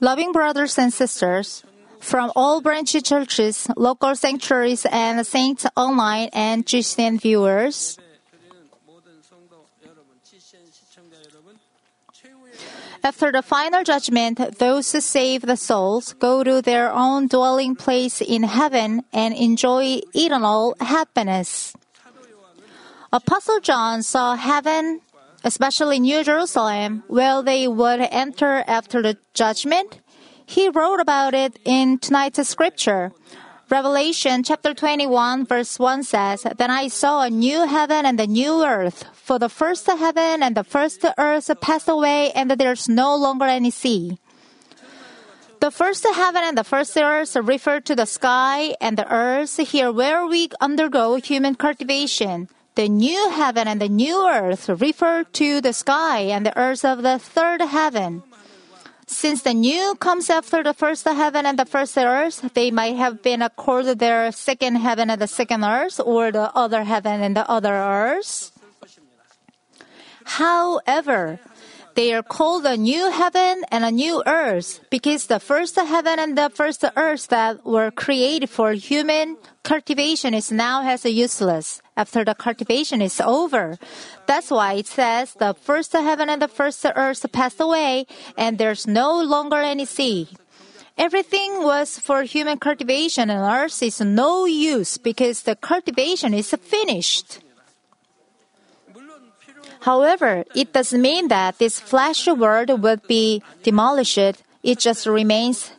Loving brothers and sisters, from all branch churches, local sanctuaries, and saints online and GCN viewers, After the final judgment, those who save the souls go to their own dwelling place in heaven and enjoy eternal happiness. Apostle John saw heaven, especially New Jerusalem, where they would enter after the judgment. He wrote about it in tonight's scripture. Revelation chapter 21 verse 1 says, Then I saw a new heaven and a new earth, for the first heaven and the first earth passed away and there's no longer any sea. The first heaven and the first earth refer to the sky and the earth here where we undergo human cultivation. The new heaven and the new earth refer to the sky and the earth of the third heaven. Since the new comes after the first heaven and the first earth, they might have been accorded their second heaven and the second earth, or the other heaven and the other earth. However, they are called a new heaven and a new earth because the first heaven and the first earth that were created for human cultivation is now as useless after the cultivation is over. That's why it says the first heaven and the first earth passed away and there's no longer any sea. Everything was for human cultivation and earth is no use because the cultivation is finished. However, it doesn't mean that this flesh world would be demolished. It just remains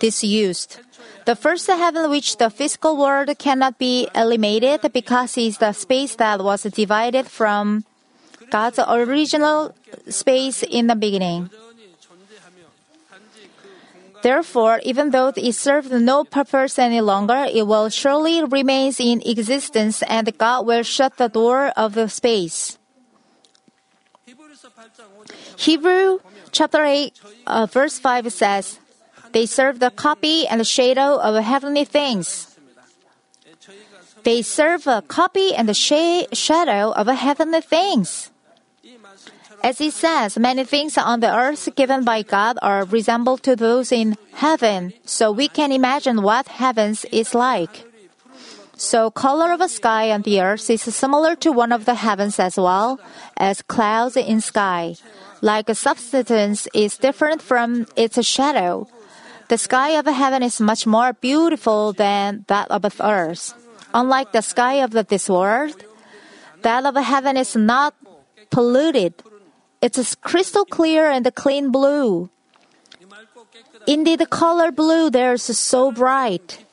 disused. The first heaven, which the physical world cannot be eliminated because it's the space that was divided from God's original space in the beginning. Therefore, even though it served no purpose any longer, it will surely remain in existence and God will shut the door of the space. Hebrew chapter 8, uh, verse 5 says, They serve the copy and the shadow of heavenly things. They serve a copy and the sh- shadow of heavenly things. As it says, many things on the earth given by God are resembled to those in heaven, so we can imagine what heavens is like. So color of a sky on the earth is similar to one of the heavens as well as clouds in sky. Like a substance is different from its shadow. The sky of heaven is much more beautiful than that of earth. Unlike the sky of this world, that of heaven is not polluted. It's crystal clear and clean blue. Indeed, the color blue there is so bright.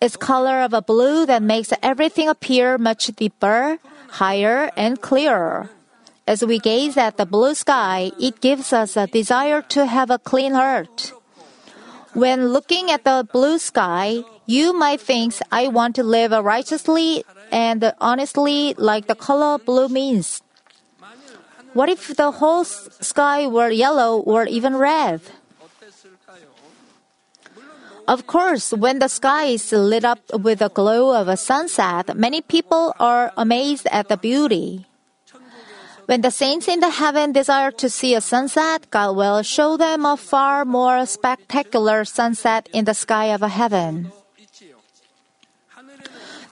It's color of a blue that makes everything appear much deeper, higher, and clearer. As we gaze at the blue sky, it gives us a desire to have a clean heart. When looking at the blue sky, you might think, I want to live righteously and honestly like the color blue means. What if the whole sky were yellow or even red? Of course, when the sky is lit up with the glow of a sunset, many people are amazed at the beauty. When the saints in the heaven desire to see a sunset, God will show them a far more spectacular sunset in the sky of heaven.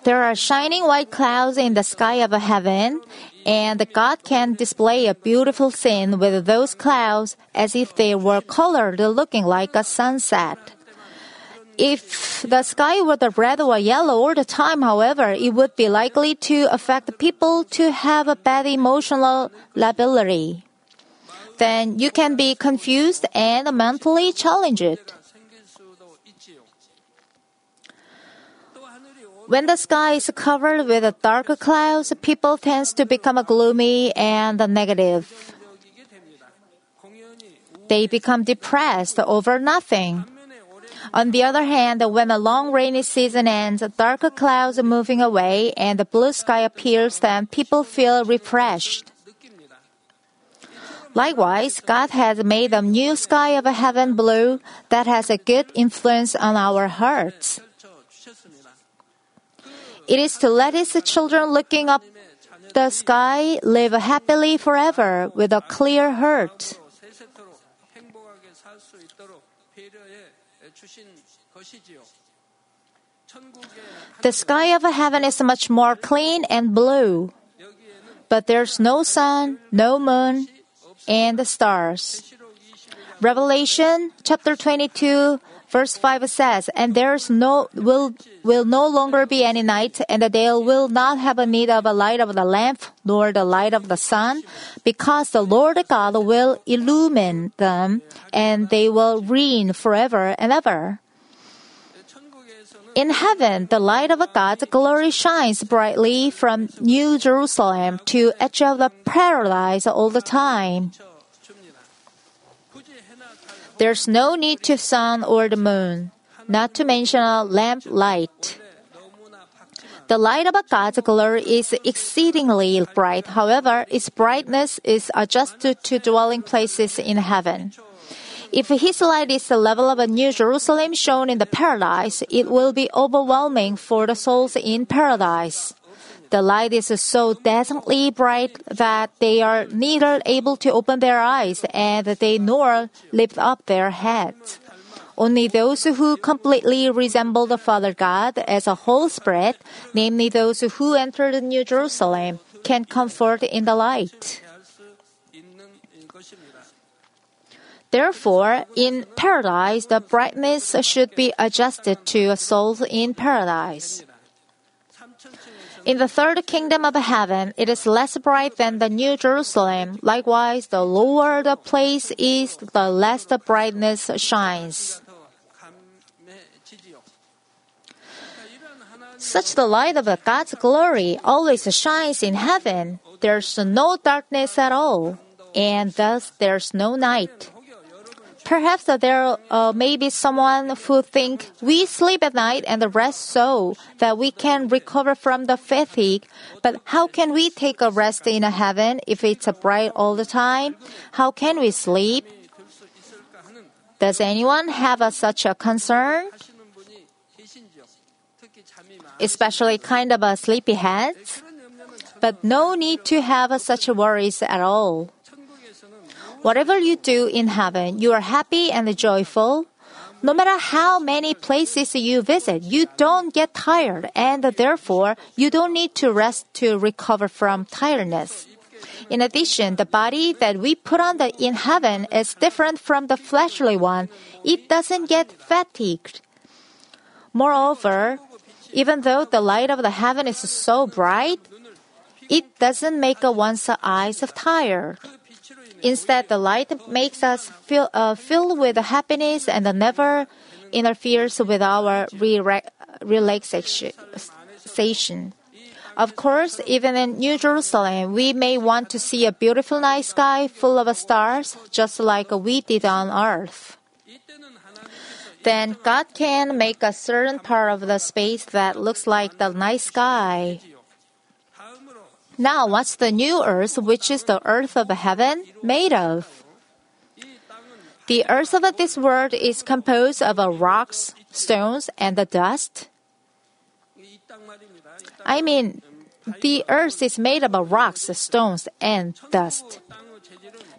There are shining white clouds in the sky of heaven, and God can display a beautiful scene with those clouds as if they were colored looking like a sunset. If the sky were the red or yellow all the time, however, it would be likely to affect people to have a bad emotional lability. Then you can be confused and mentally challenged. When the sky is covered with dark clouds, people tend to become gloomy and negative. They become depressed over nothing. On the other hand, when a long rainy season ends, dark clouds are moving away and the blue sky appears, then people feel refreshed. Likewise, God has made a new sky of heaven blue that has a good influence on our hearts. It is to let His children looking up the sky live happily forever with a clear heart. The sky of heaven is much more clean and blue, but there's no sun, no moon, and the stars. Revelation chapter 22 verse 5 says, And there's no will will no longer be any night, and the day will not have a need of a light of the lamp, nor the light of the sun, because the Lord God will illumine them, and they will reign forever and ever. In heaven, the light of God's glory shines brightly from New Jerusalem to edge of the paradise all the time. There's no need to sun or the moon, not to mention a lamp light. The light of God's glory is exceedingly bright. However, its brightness is adjusted to dwelling places in heaven. If his light is the level of a New Jerusalem shown in the paradise, it will be overwhelming for the souls in paradise. The light is so dazzlingly bright that they are neither able to open their eyes and they nor lift up their heads. Only those who completely resemble the Father God as a whole spirit, namely those who enter the New Jerusalem, can comfort in the light. Therefore, in paradise, the brightness should be adjusted to a soul in paradise. In the third kingdom of heaven, it is less bright than the New Jerusalem. Likewise, the lower the place is, the less the brightness shines. Such the light of God's glory always shines in heaven. There's no darkness at all, and thus there's no night. Perhaps there uh, may be someone who think we sleep at night and rest so that we can recover from the fatigue. But how can we take a rest in heaven if it's bright all the time? How can we sleep? Does anyone have a, such a concern? Especially kind of a sleepy heads? But no need to have such worries at all. Whatever you do in heaven, you are happy and joyful. No matter how many places you visit, you don't get tired and therefore you don't need to rest to recover from tiredness. In addition, the body that we put on the, in heaven is different from the fleshly one. It doesn't get fatigued. Moreover, even though the light of the heaven is so bright, it doesn't make one's eyes tired. Instead, the light makes us feel uh, filled with happiness and never interferes with our relaxation. Of course, even in New Jerusalem, we may want to see a beautiful night sky full of stars, just like we did on earth. Then God can make a certain part of the space that looks like the night sky. Now what's the new earth, which is the earth of heaven, made of? The earth of this world is composed of rocks, stones, and the dust. I mean, the earth is made of rocks, stones, and dust.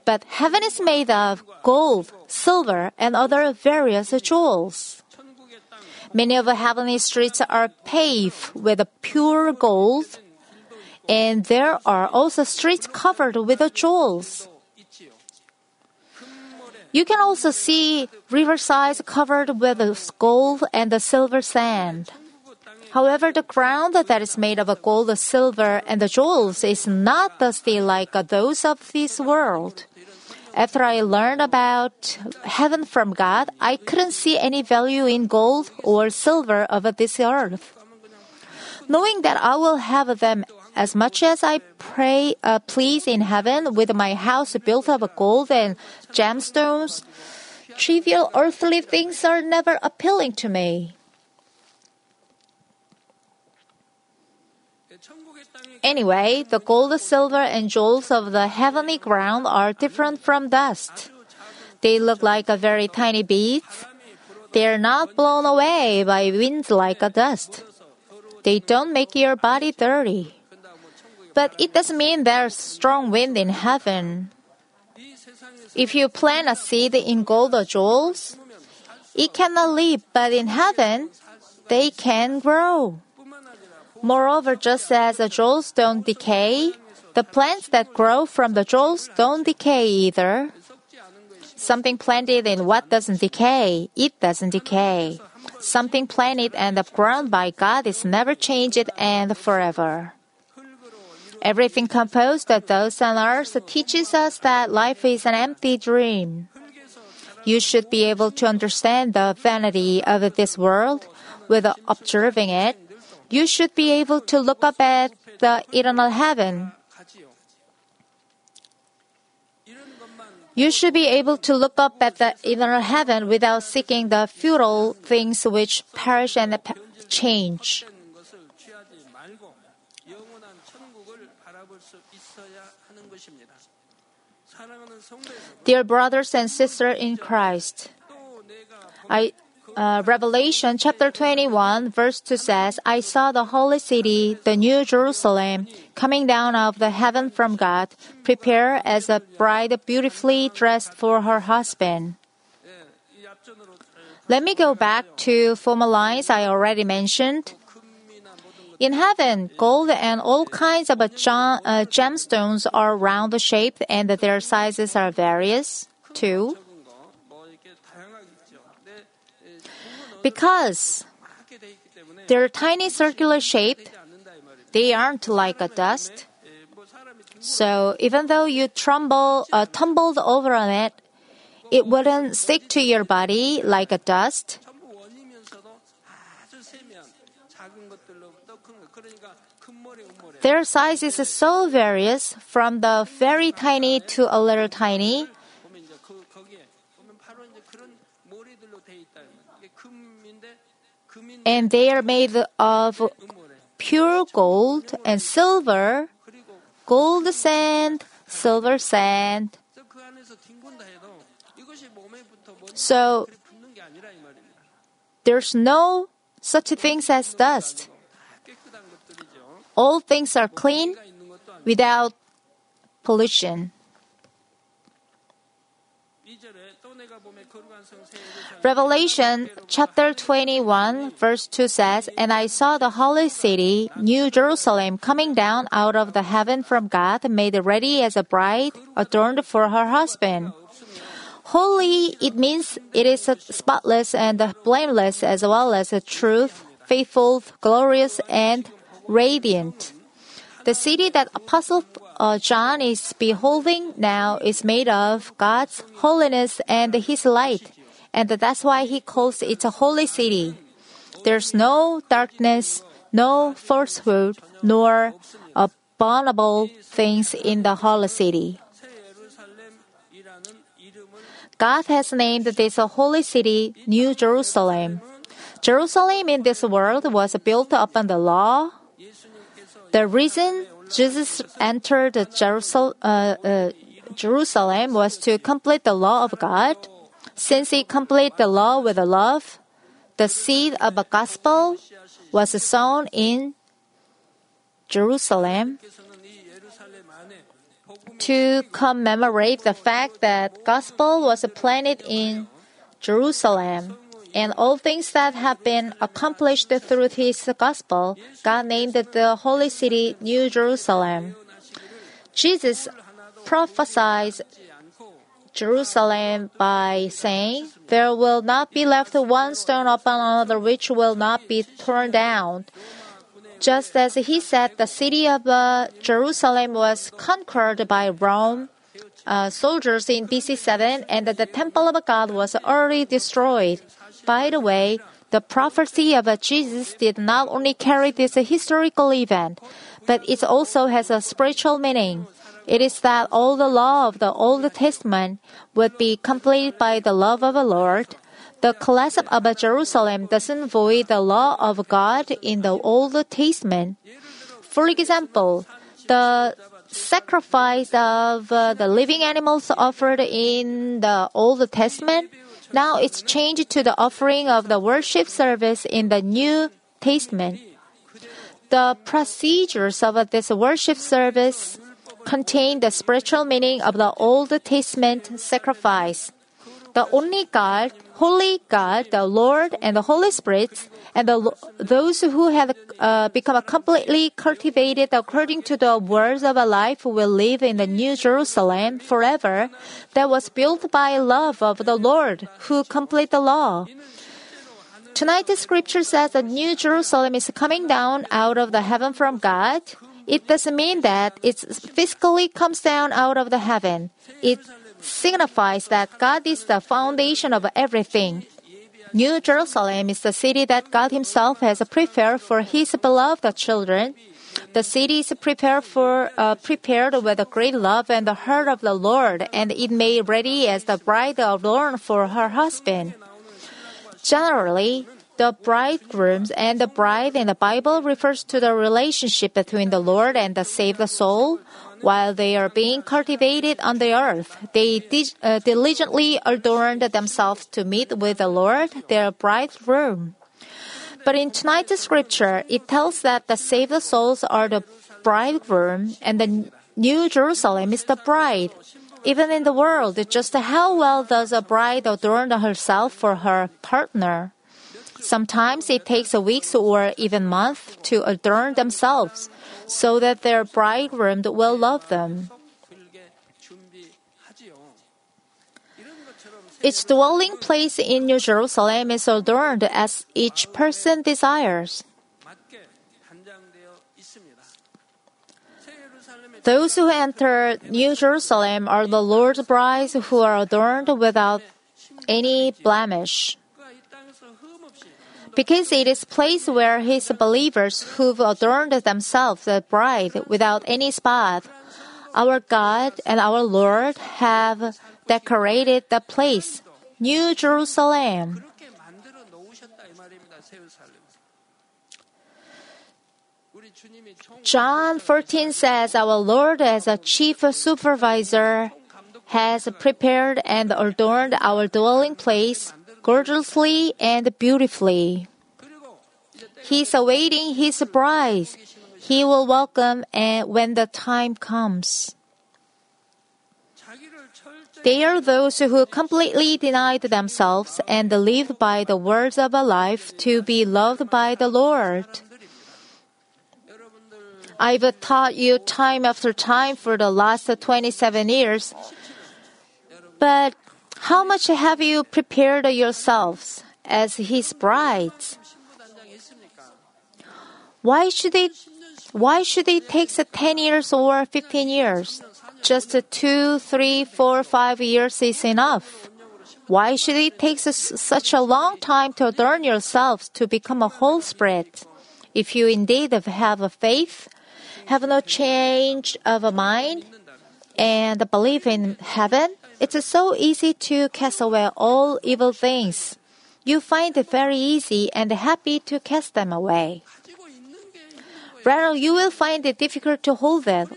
But heaven is made of gold, silver, and other various jewels. Many of the heavenly streets are paved with pure gold, and there are also streets covered with jewels. You can also see riversides covered with gold and silver sand. However, the ground that is made of gold, silver, and jewels is not dusty like those of this world. After I learned about heaven from God, I couldn't see any value in gold or silver of this earth. Knowing that I will have them as much as I pray, uh, please in heaven with my house built of gold and gemstones, trivial earthly things are never appealing to me. Anyway, the gold, silver, and jewels of the heavenly ground are different from dust. They look like a very tiny beads. They are not blown away by winds like a dust. They don't make your body dirty. But it doesn't mean there's strong wind in heaven. If you plant a seed in gold or jewels, it cannot live, but in heaven, they can grow. Moreover, just as the jewels don't decay, the plants that grow from the jewels don't decay either. Something planted in what doesn't decay, it doesn't decay. Something planted and upgrown by God is never changed and forever. Everything composed of those on earth teaches us that life is an empty dream. You should be able to understand the vanity of this world with observing it. You should be able to look up at the eternal heaven. You should be able to look up at the eternal heaven without seeking the futile things which perish and change. Dear brothers and sisters in Christ, I, uh, Revelation chapter 21, verse 2 says, I saw the holy city, the new Jerusalem, coming down out of the heaven from God, prepared as a bride beautifully dressed for her husband. Let me go back to former lines I already mentioned. In heaven, gold and all kinds of uh, uh, gemstones are round shaped and their sizes are various, too. Because they're tiny circular shape, they aren't like a dust. So even though you trumble, uh, tumbled over on it, it wouldn't stick to your body like a dust. Their size is so various from the very tiny to a little tiny. And they are made of pure gold and silver, gold sand, silver sand. So there's no such things as dust all things are clean without pollution. Revelation chapter 21 verse 2 says, And I saw the holy city, New Jerusalem, coming down out of the heaven from God, made ready as a bride adorned for her husband. Holy, it means it is spotless and blameless as well as truth, faithful, glorious, and radiant. The city that Apostle uh, John is beholding now is made of God's holiness and His light, and that's why he calls it a holy city. There's no darkness, no falsehood, nor abominable things in the holy city. God has named this holy city New Jerusalem. Jerusalem in this world was built upon the law, the reason Jesus entered uh, uh, Jerusalem was to complete the law of God. Since he completed the law with love, the seed of the gospel was sown in Jerusalem. To commemorate the fact that gospel was planted in Jerusalem, and all things that have been accomplished through his gospel, God named the holy city New Jerusalem. Jesus prophesied Jerusalem by saying, There will not be left one stone upon another which will not be torn down. Just as he said, the city of uh, Jerusalem was conquered by Rome uh, soldiers in BC 7, and the temple of God was already destroyed. By the way, the prophecy of uh, Jesus did not only carry this historical event, but it also has a spiritual meaning. It is that all the law of the Old Testament would be completed by the love of the Lord. The collapse of Jerusalem doesn't void the law of God in the Old Testament. For example, the sacrifice of uh, the living animals offered in the Old Testament, now it's changed to the offering of the worship service in the New Testament. The procedures of this worship service contain the spiritual meaning of the Old Testament sacrifice. The only God, Holy God, the Lord, and the Holy Spirit, and the, those who have uh, become completely cultivated according to the words of a life will live in the New Jerusalem forever that was built by love of the Lord who complete the law. Tonight the scripture says the New Jerusalem is coming down out of the heaven from God. It doesn't mean that it physically comes down out of the heaven. It signifies that God is the foundation of everything. New Jerusalem is the city that God Himself has prepared for His beloved children. The city is prepared for uh, prepared with a great love and the heart of the Lord, and it made ready as the bride adorned for her husband. Generally, the bridegrooms and the bride in the Bible refers to the relationship between the Lord and the saved soul. While they are being cultivated on the earth, they uh, diligently adorned themselves to meet with the Lord, their bridegroom. But in tonight's scripture, it tells that the saved souls are the bridegroom and the New Jerusalem is the bride. Even in the world, just how well does a bride adorn herself for her partner? Sometimes it takes weeks or even months to adorn themselves so that their bridegroom will love them. Its dwelling place in New Jerusalem is adorned as each person desires. Those who enter New Jerusalem are the Lord's brides who are adorned without any blemish. Because it is a place where his believers who've adorned themselves the bride without any spot. Our God and our Lord have decorated the place, New Jerusalem. John 14 says our Lord as a chief supervisor has prepared and adorned our dwelling place gorgeously and beautifully. He's awaiting his bride. He will welcome and when the time comes. They are those who completely denied themselves and lived by the words of a life to be loved by the Lord. I've taught you time after time for the last 27 years. But how much have you prepared yourselves as his brides? Why should it why should it take 10 years or 15 years? Just two, three, four, five years is enough. Why should it take such a long time to adorn yourselves to become a whole spirit? If you indeed have a faith, have no change of a mind, and believe in heaven, it's so easy to cast away all evil things. You find it very easy and happy to cast them away. Rather, you will find it difficult to hold it.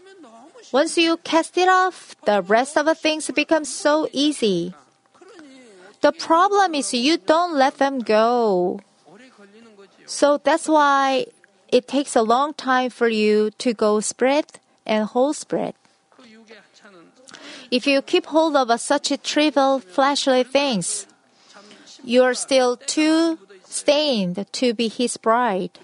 Once you cast it off, the rest of the things become so easy. The problem is you don't let them go. So that's why it takes a long time for you to go spread and whole spirit. If you keep hold of such trivial fleshly things, you are still too stained to be his bride.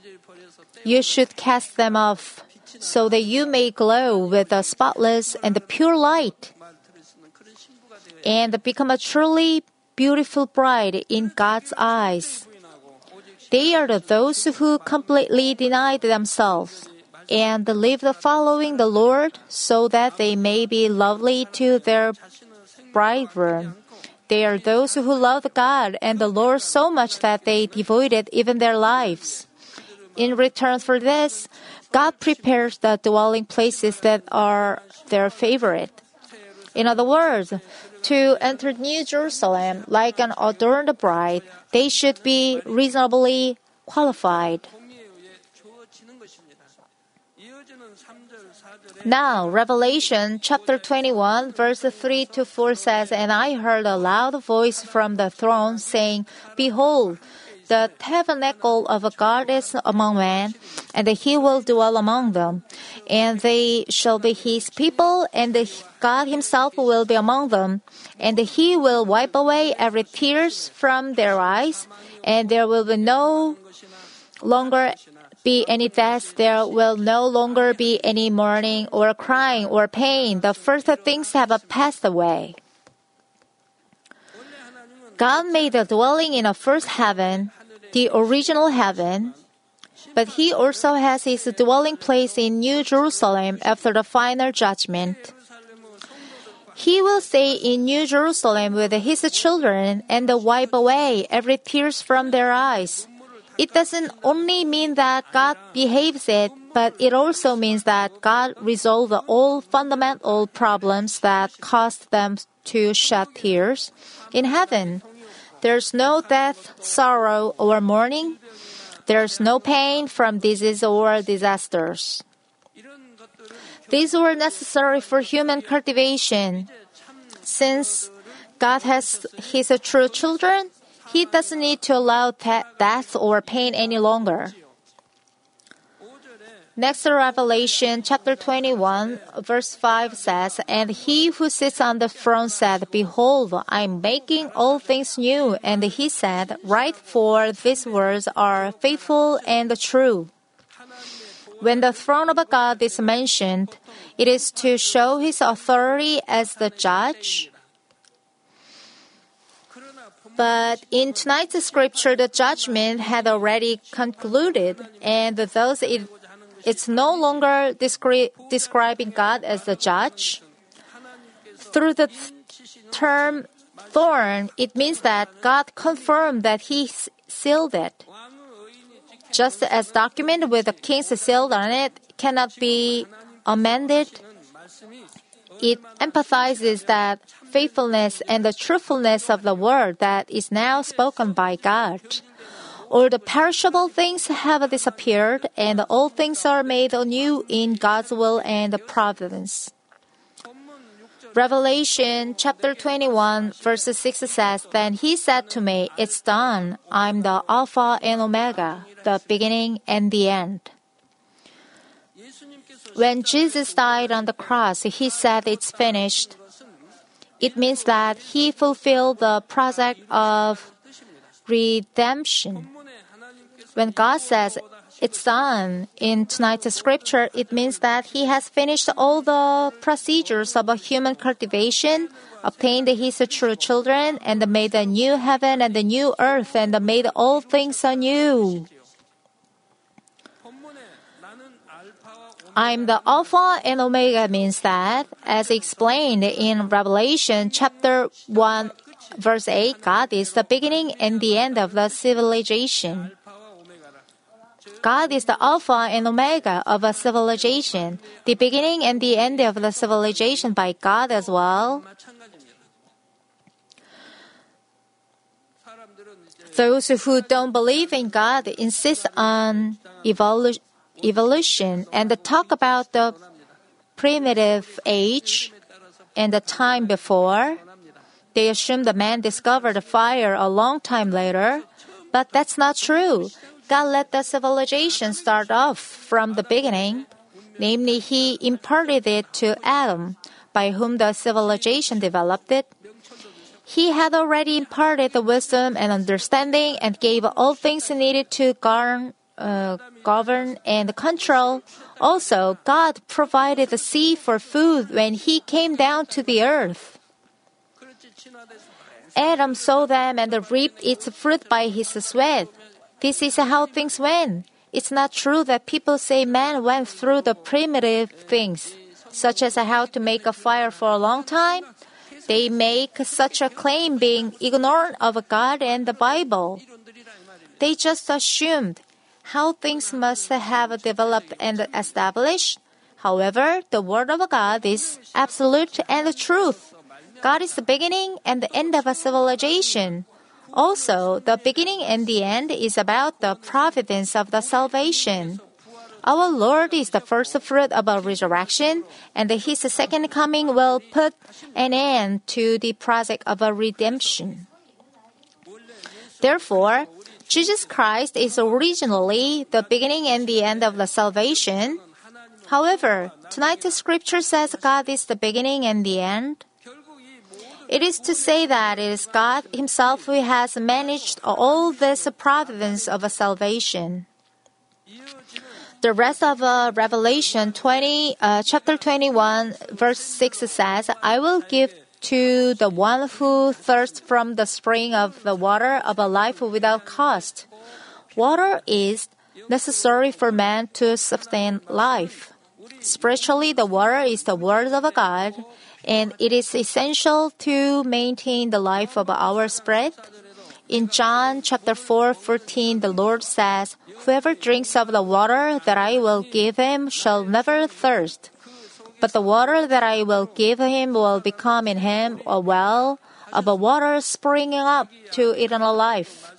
You should cast them off so that you may glow with a spotless and pure light and become a truly beautiful bride in God's eyes. They are those who completely deny themselves and live the following the Lord so that they may be lovely to their bridegroom. They are those who love God and the Lord so much that they devoted even their lives. In return for this, God prepares the dwelling places that are their favorite. In other words, to enter New Jerusalem like an adorned bride, they should be reasonably qualified. Now, Revelation chapter 21, verse 3 to 4 says, And I heard a loud voice from the throne saying, Behold, The tabernacle of God is among men, and he will dwell among them. And they shall be his people, and God himself will be among them. And he will wipe away every tears from their eyes, and there will be no longer be any death, there will no longer be any mourning or crying or pain. The first things have passed away. God made a dwelling in a first heaven, the original heaven, but He also has His dwelling place in New Jerusalem after the final judgment. He will stay in New Jerusalem with His children and wipe away every tears from their eyes. It doesn't only mean that God behaves it, but it also means that God resolves all fundamental problems that caused them to shed tears. In heaven, there's no death, sorrow, or mourning. There's no pain from disease or disasters. These were necessary for human cultivation. Since God has His true children, He doesn't need to allow death or pain any longer. Next, Revelation chapter 21, verse 5 says, And he who sits on the throne said, Behold, I am making all things new. And he said, Write, for these words are faithful and true. When the throne of God is mentioned, it is to show his authority as the judge. But in tonight's scripture, the judgment had already concluded, and those it it's no longer descri- describing God as the judge. Through the th- term thorn, it means that God confirmed that He sealed it. Just as document with a king's seal on it cannot be amended, it emphasizes that faithfulness and the truthfulness of the word that is now spoken by God. All the perishable things have disappeared, and all things are made anew in God's will and providence. Revelation chapter 21, verse 6 says, Then he said to me, It's done. I'm the Alpha and Omega, the beginning and the end. When Jesus died on the cross, he said, It's finished. It means that he fulfilled the project of redemption. When God says it's done in tonight's scripture, it means that He has finished all the procedures of human cultivation, obtained His true children, and made a new heaven and a new earth, and made all things anew. I'm the Alpha and Omega means that, as explained in Revelation chapter 1, verse 8, God is the beginning and the end of the civilization. God is the Alpha and Omega of a civilization, the beginning and the end of the civilization by God as well. Those who don't believe in God insist on evolu- evolution and talk about the primitive age and the time before. They assume the man discovered fire a long time later, but that's not true. God let the civilization start off from the beginning. Namely, He imparted it to Adam, by whom the civilization developed it. He had already imparted the wisdom and understanding and gave all things needed to govern, uh, govern and control. Also, God provided the sea for food when He came down to the earth. Adam saw them and reaped its fruit by his sweat. This is how things went. It's not true that people say man went through the primitive things, such as how to make a fire for a long time. They make such a claim being ignorant of God and the Bible. They just assumed how things must have developed and established. However, the Word of God is absolute and the truth. God is the beginning and the end of a civilization. Also, the beginning and the end is about the providence of the salvation. Our Lord is the first fruit of a resurrection, and His second coming will put an end to the project of a redemption. Therefore, Jesus Christ is originally the beginning and the end of the salvation. However, tonight the scripture says God is the beginning and the end. It is to say that it is God Himself who has managed all this providence of salvation. The rest of uh, Revelation 20, uh, chapter 21, verse 6 says, I will give to the one who thirsts from the spring of the water of a life without cost. Water is necessary for man to sustain life. Spiritually, the water is the word of God, and it is essential to maintain the life of our spirit. In John chapter 4, 14, the Lord says, Whoever drinks of the water that I will give him shall never thirst. But the water that I will give him will become in him a well of a water springing up to eternal life.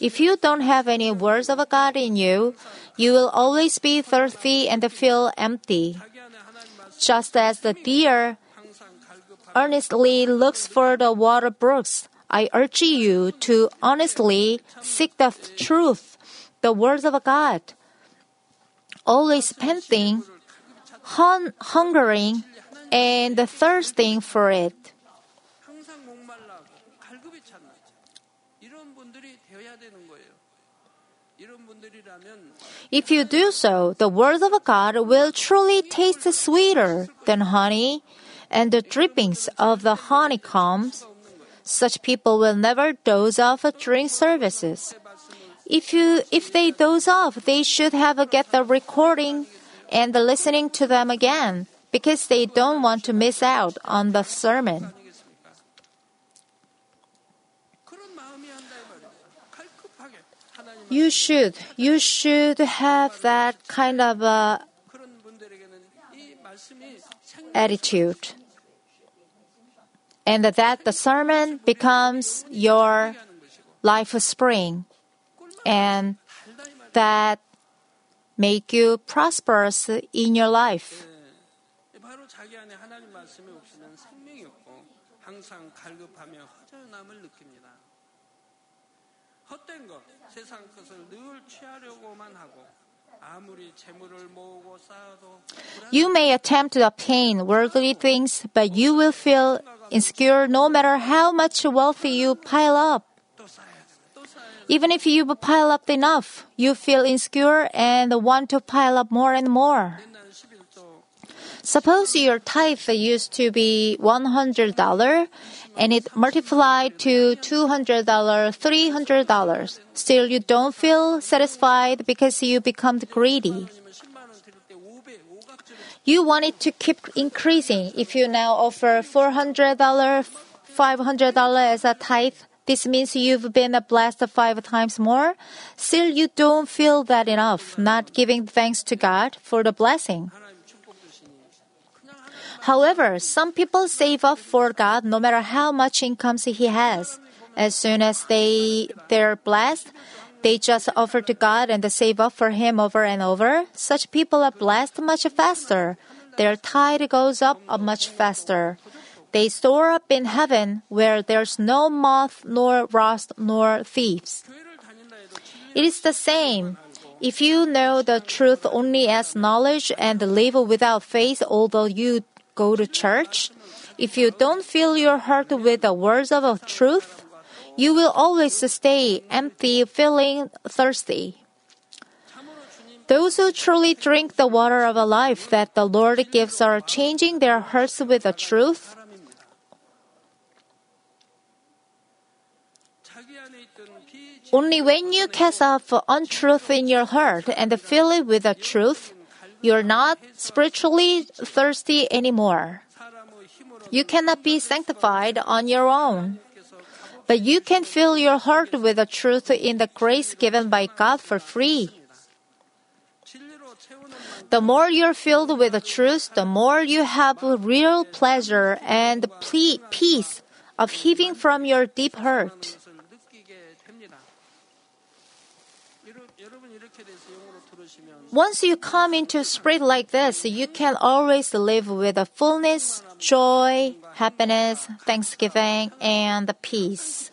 If you don't have any words of God in you, you will always be thirsty and feel empty. Just as the deer earnestly looks for the water brooks, I urge you to honestly seek the truth, the words of God. Always panting, hun- hungering and thirsting for it. If you do so, the word of God will truly taste sweeter than honey and the drippings of the honeycombs. Such people will never doze off during services. If you if they doze off, they should have get the recording and listening to them again because they don't want to miss out on the sermon. You should you should have that kind of a attitude. And that the sermon becomes your life spring. And that make you prosperous in your life. You may attempt to obtain worldly things, but you will feel insecure no matter how much wealth you pile up. Even if you pile up enough, you feel insecure and want to pile up more and more. Suppose your tithe used to be $100 and it multiplied to $200, $300. Still, you don't feel satisfied because you become greedy. You want it to keep increasing. If you now offer $400, $500 as a tithe, this means you've been blessed five times more. Still, you don't feel that enough, not giving thanks to God for the blessing. However, some people save up for God no matter how much incomes he has. As soon as they they're blessed, they just offer to God and save up for him over and over. Such people are blessed much faster. Their tide goes up much faster. They store up in heaven where there's no moth nor rust nor thieves. It is the same. If you know the truth only as knowledge and live without faith, although you go to church, if you don't fill your heart with the words of truth, you will always stay empty, feeling thirsty. Those who truly drink the water of life that the Lord gives are changing their hearts with the truth Only when you cast off untruth in your heart and fill it with the truth, you're not spiritually thirsty anymore. You cannot be sanctified on your own. But you can fill your heart with the truth in the grace given by God for free. The more you're filled with the truth, the more you have real pleasure and ple- peace of heaving from your deep heart. Once you come into a spirit like this, you can always live with a fullness, joy, happiness, thanksgiving, and the peace.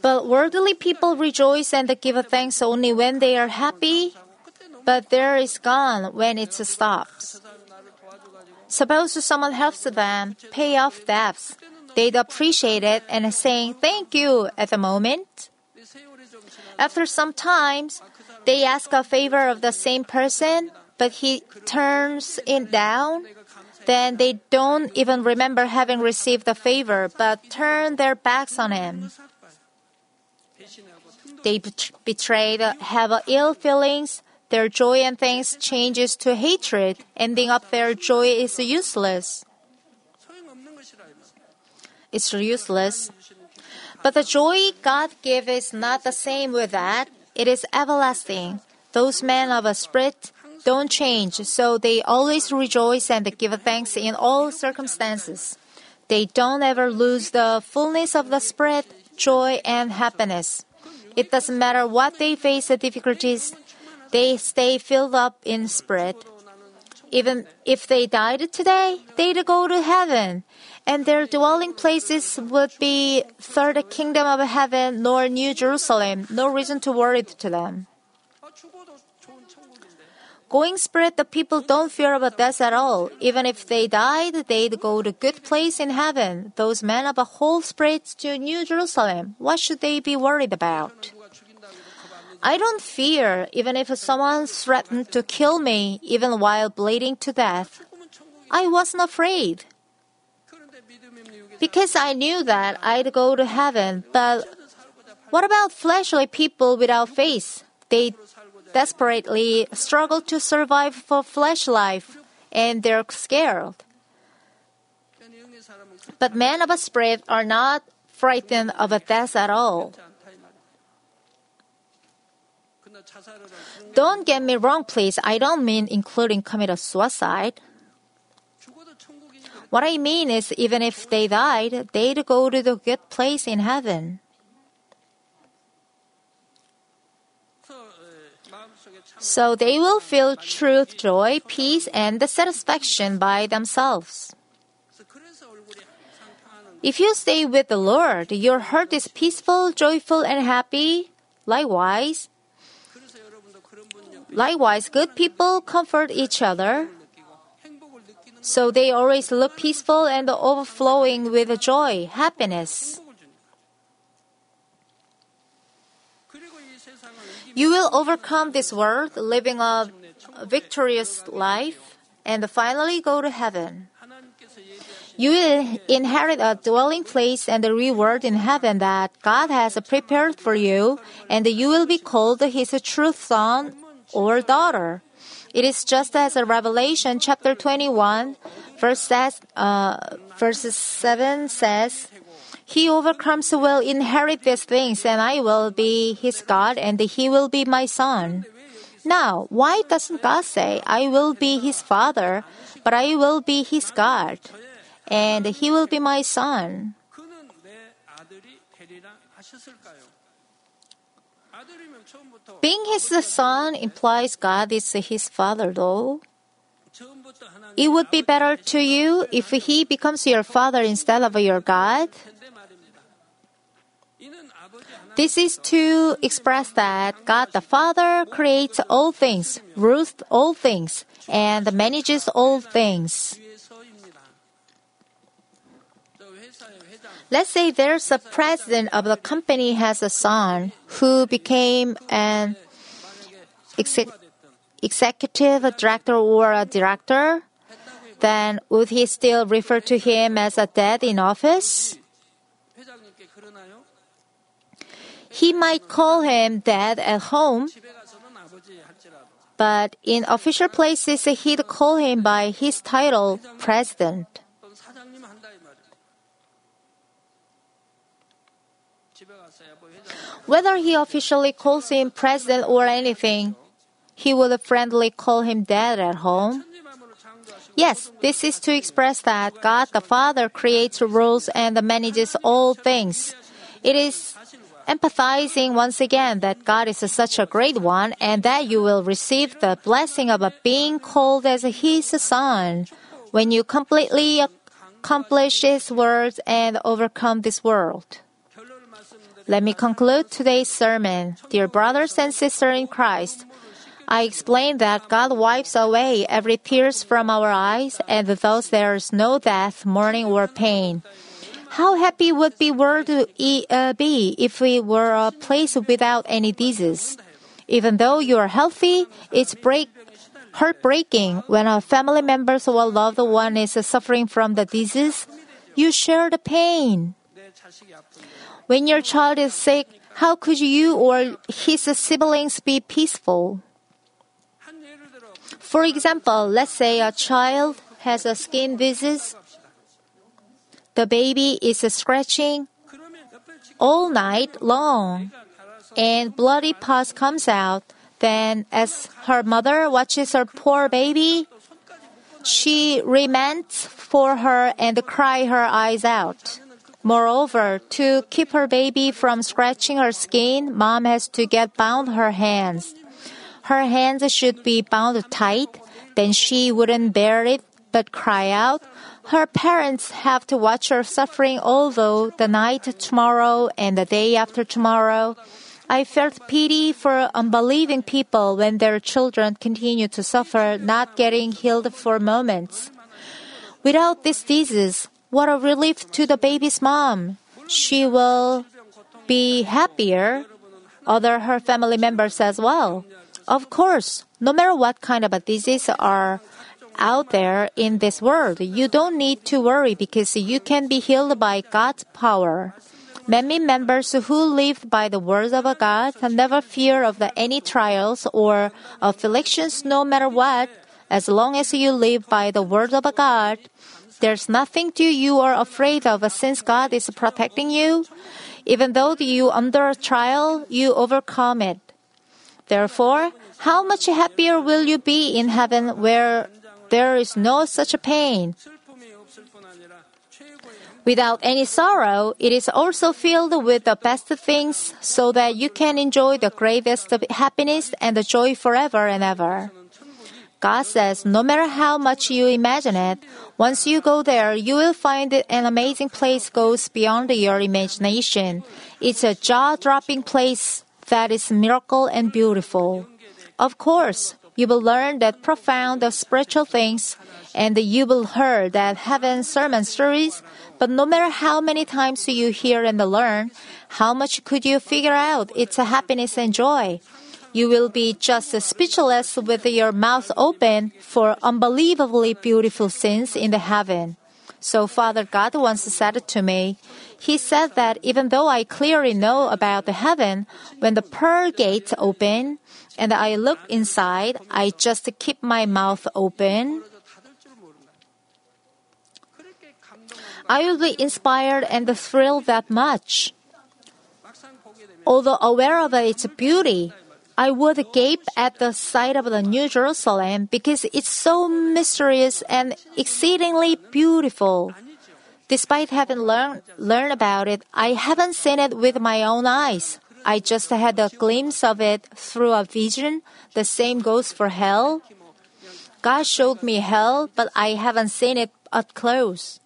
But worldly people rejoice and give thanks only when they are happy, but there is gone when it stops. Suppose someone helps them pay off debts. They'd appreciate it and saying thank you at the moment. After some times, they ask a favor of the same person, but he turns it down. Then they don't even remember having received the favor, but turn their backs on him. They betrayed, have ill feelings. Their joy and thanks changes to hatred. Ending up their joy is useless. It's useless. But the joy God gives is not the same with that. It is everlasting. Those men of a spirit don't change, so they always rejoice and give thanks in all circumstances. They don't ever lose the fullness of the spirit, joy, and happiness. It doesn't matter what they face the difficulties, they stay filled up in spirit. Even if they died today, they'd go to heaven, and their dwelling places would be third kingdom of heaven nor New Jerusalem. No reason to worry to them. Going spread the people don't fear about death at all. Even if they died, they'd go to good place in heaven. Those men of a whole spirit to New Jerusalem. What should they be worried about? I don't fear, even if someone threatened to kill me, even while bleeding to death. I wasn't afraid. Because I knew that I'd go to heaven, but what about fleshly people without faith? They desperately struggle to survive for flesh life, and they're scared. But men of a spirit are not frightened of a death at all. Don't get me wrong, please. I don't mean including committed suicide. What I mean is, even if they died, they'd go to the good place in heaven. So they will feel truth, joy, peace, and satisfaction by themselves. If you stay with the Lord, your heart is peaceful, joyful, and happy. Likewise, likewise, good people comfort each other. So they always look peaceful and overflowing with joy, happiness. You will overcome this world, living a victorious life, and finally go to heaven. You will inherit a dwelling place and a reward in heaven that God has prepared for you, and you will be called His true son or daughter. It is just as a Revelation chapter 21, verse says, uh, verses 7 says, He overcomes will inherit these things, and I will be his God, and he will be my son. Now, why doesn't God say, I will be his father, but I will be his God, and he will be my son? Being his son implies God is his father, though. It would be better to you if he becomes your father instead of your God. This is to express that God the Father creates all things, rules all things, and manages all things. Let's say there's a president of the company has a son who became an exec- executive director or a director. Then would he still refer to him as a dad in office? He might call him dad at home, but in official places he'd call him by his title, president. Whether he officially calls him president or anything, he would friendly call him dad at home. Yes, this is to express that God the Father creates rules and manages all things. It is empathizing once again that God is such a great one and that you will receive the blessing of being called as His son when you completely accomplish His words and overcome this world. Let me conclude today's sermon. Dear brothers and sisters in Christ, I explained that God wipes away every tears from our eyes, and thus there is no death, mourning, or pain. How happy would the world uh, be if we were a place without any disease? Even though you are healthy, it's break, heartbreaking when a family member or loved one is suffering from the disease. You share the pain. When your child is sick, how could you or his siblings be peaceful? For example, let's say a child has a skin disease. The baby is scratching all night long and bloody pus comes out. Then, as her mother watches her poor baby, she laments for her and cry her eyes out. Moreover, to keep her baby from scratching her skin, mom has to get bound her hands. Her hands should be bound tight, then she wouldn't bear it but cry out. Her parents have to watch her suffering although the night tomorrow and the day after tomorrow. I felt pity for unbelieving people when their children continue to suffer, not getting healed for moments. Without this disease, what a relief to the baby's mom. She will be happier. Other her family members as well. Of course, no matter what kind of a disease are out there in this world, you don't need to worry because you can be healed by God's power. Many members who live by the words of God never fear of the, any trials or afflictions no matter what. As long as you live by the word of God, there's nothing to you are afraid of uh, since God is protecting you. Even though you under trial, you overcome it. Therefore, how much happier will you be in heaven where there is no such a pain? Without any sorrow, it is also filled with the best things so that you can enjoy the greatest happiness and the joy forever and ever. God says, no matter how much you imagine it, once you go there, you will find an amazing place goes beyond your imagination. It's a jaw-dropping place that is miracle and beautiful. Of course, you will learn that profound of spiritual things, and you will hear that heaven sermon stories. But no matter how many times you hear and learn, how much could you figure out its a happiness and joy? You will be just speechless with your mouth open for unbelievably beautiful scenes in the heaven. So Father God once said to me, He said that even though I clearly know about the heaven, when the pearl gates open, and I look inside, I just keep my mouth open. I will be inspired and thrilled that much. Although aware of its beauty, I would gape at the sight of the New Jerusalem because it's so mysterious and exceedingly beautiful. Despite having learned, about it, I haven't seen it with my own eyes. I just had a glimpse of it through a vision. The same goes for hell. God showed me hell, but I haven't seen it up close.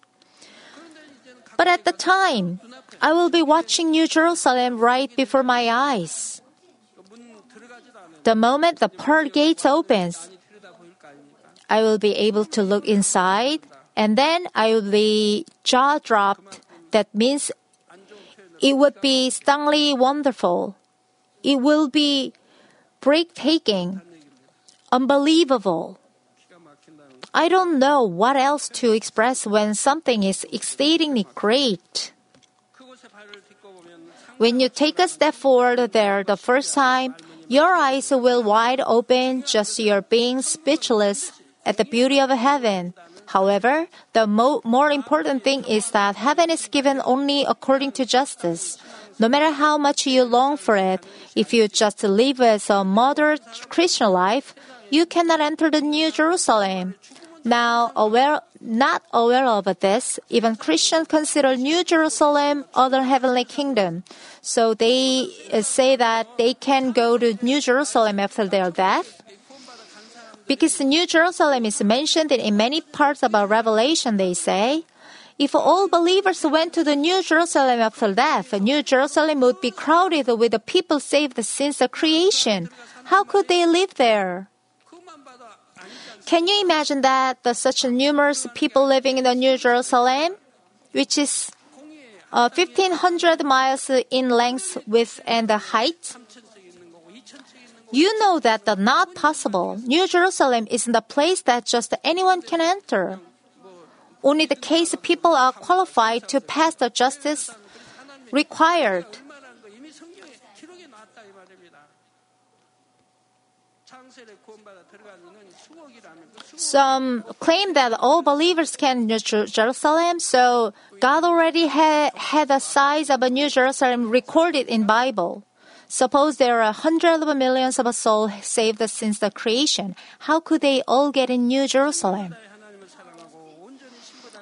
But at the time, I will be watching New Jerusalem right before my eyes. The moment the pearl gates opens, I will be able to look inside, and then I will be jaw dropped. That means it would be stunningly wonderful. It will be breathtaking, unbelievable. I don't know what else to express when something is exceedingly great. When you take a step forward there the first time, your eyes will wide open just your being speechless at the beauty of heaven. However, the mo- more important thing is that heaven is given only according to justice. No matter how much you long for it, if you just live as a moderate Christian life, you cannot enter the New Jerusalem. Now, aware, not aware of this, even Christians consider New Jerusalem other heavenly kingdom. So they uh, say that they can go to New Jerusalem after their death. Because New Jerusalem is mentioned in many parts of our Revelation, they say. If all believers went to the New Jerusalem after death, New Jerusalem would be crowded with the people saved since the creation. How could they live there? Can you imagine that the such numerous people living in the New Jerusalem, which is uh, 1500 miles in length, width, and height? You know that the not possible. New Jerusalem isn't a place that just anyone can enter. Only the case people are qualified to pass the justice required. Some claim that all believers can New Jerusalem, so God already ha- had the size of a New Jerusalem recorded in Bible. Suppose there are hundreds of millions of souls saved since the creation. How could they all get in New Jerusalem?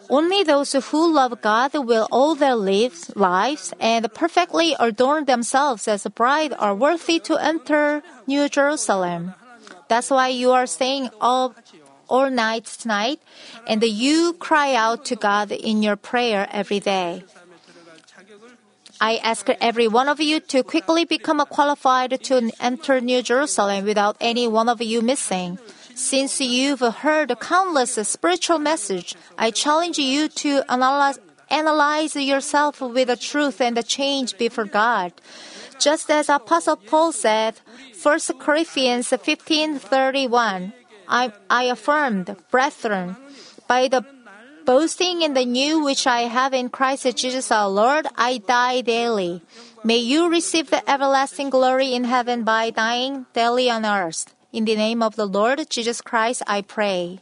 Only those who love God will all their lives, lives and perfectly adorn themselves as a bride are worthy to enter New Jerusalem. That's why you are staying all all night tonight, and you cry out to God in your prayer every day. I ask every one of you to quickly become qualified to enter New Jerusalem without any one of you missing. Since you've heard countless spiritual message, I challenge you to analyze, analyze yourself with the truth and the change before God. Just as Apostle Paul said, 1 Corinthians 15:31, I, I affirmed, brethren, by the Boasting in the new which I have in Christ Jesus our Lord, I die daily. May you receive the everlasting glory in heaven by dying daily on earth. In the name of the Lord Jesus Christ, I pray.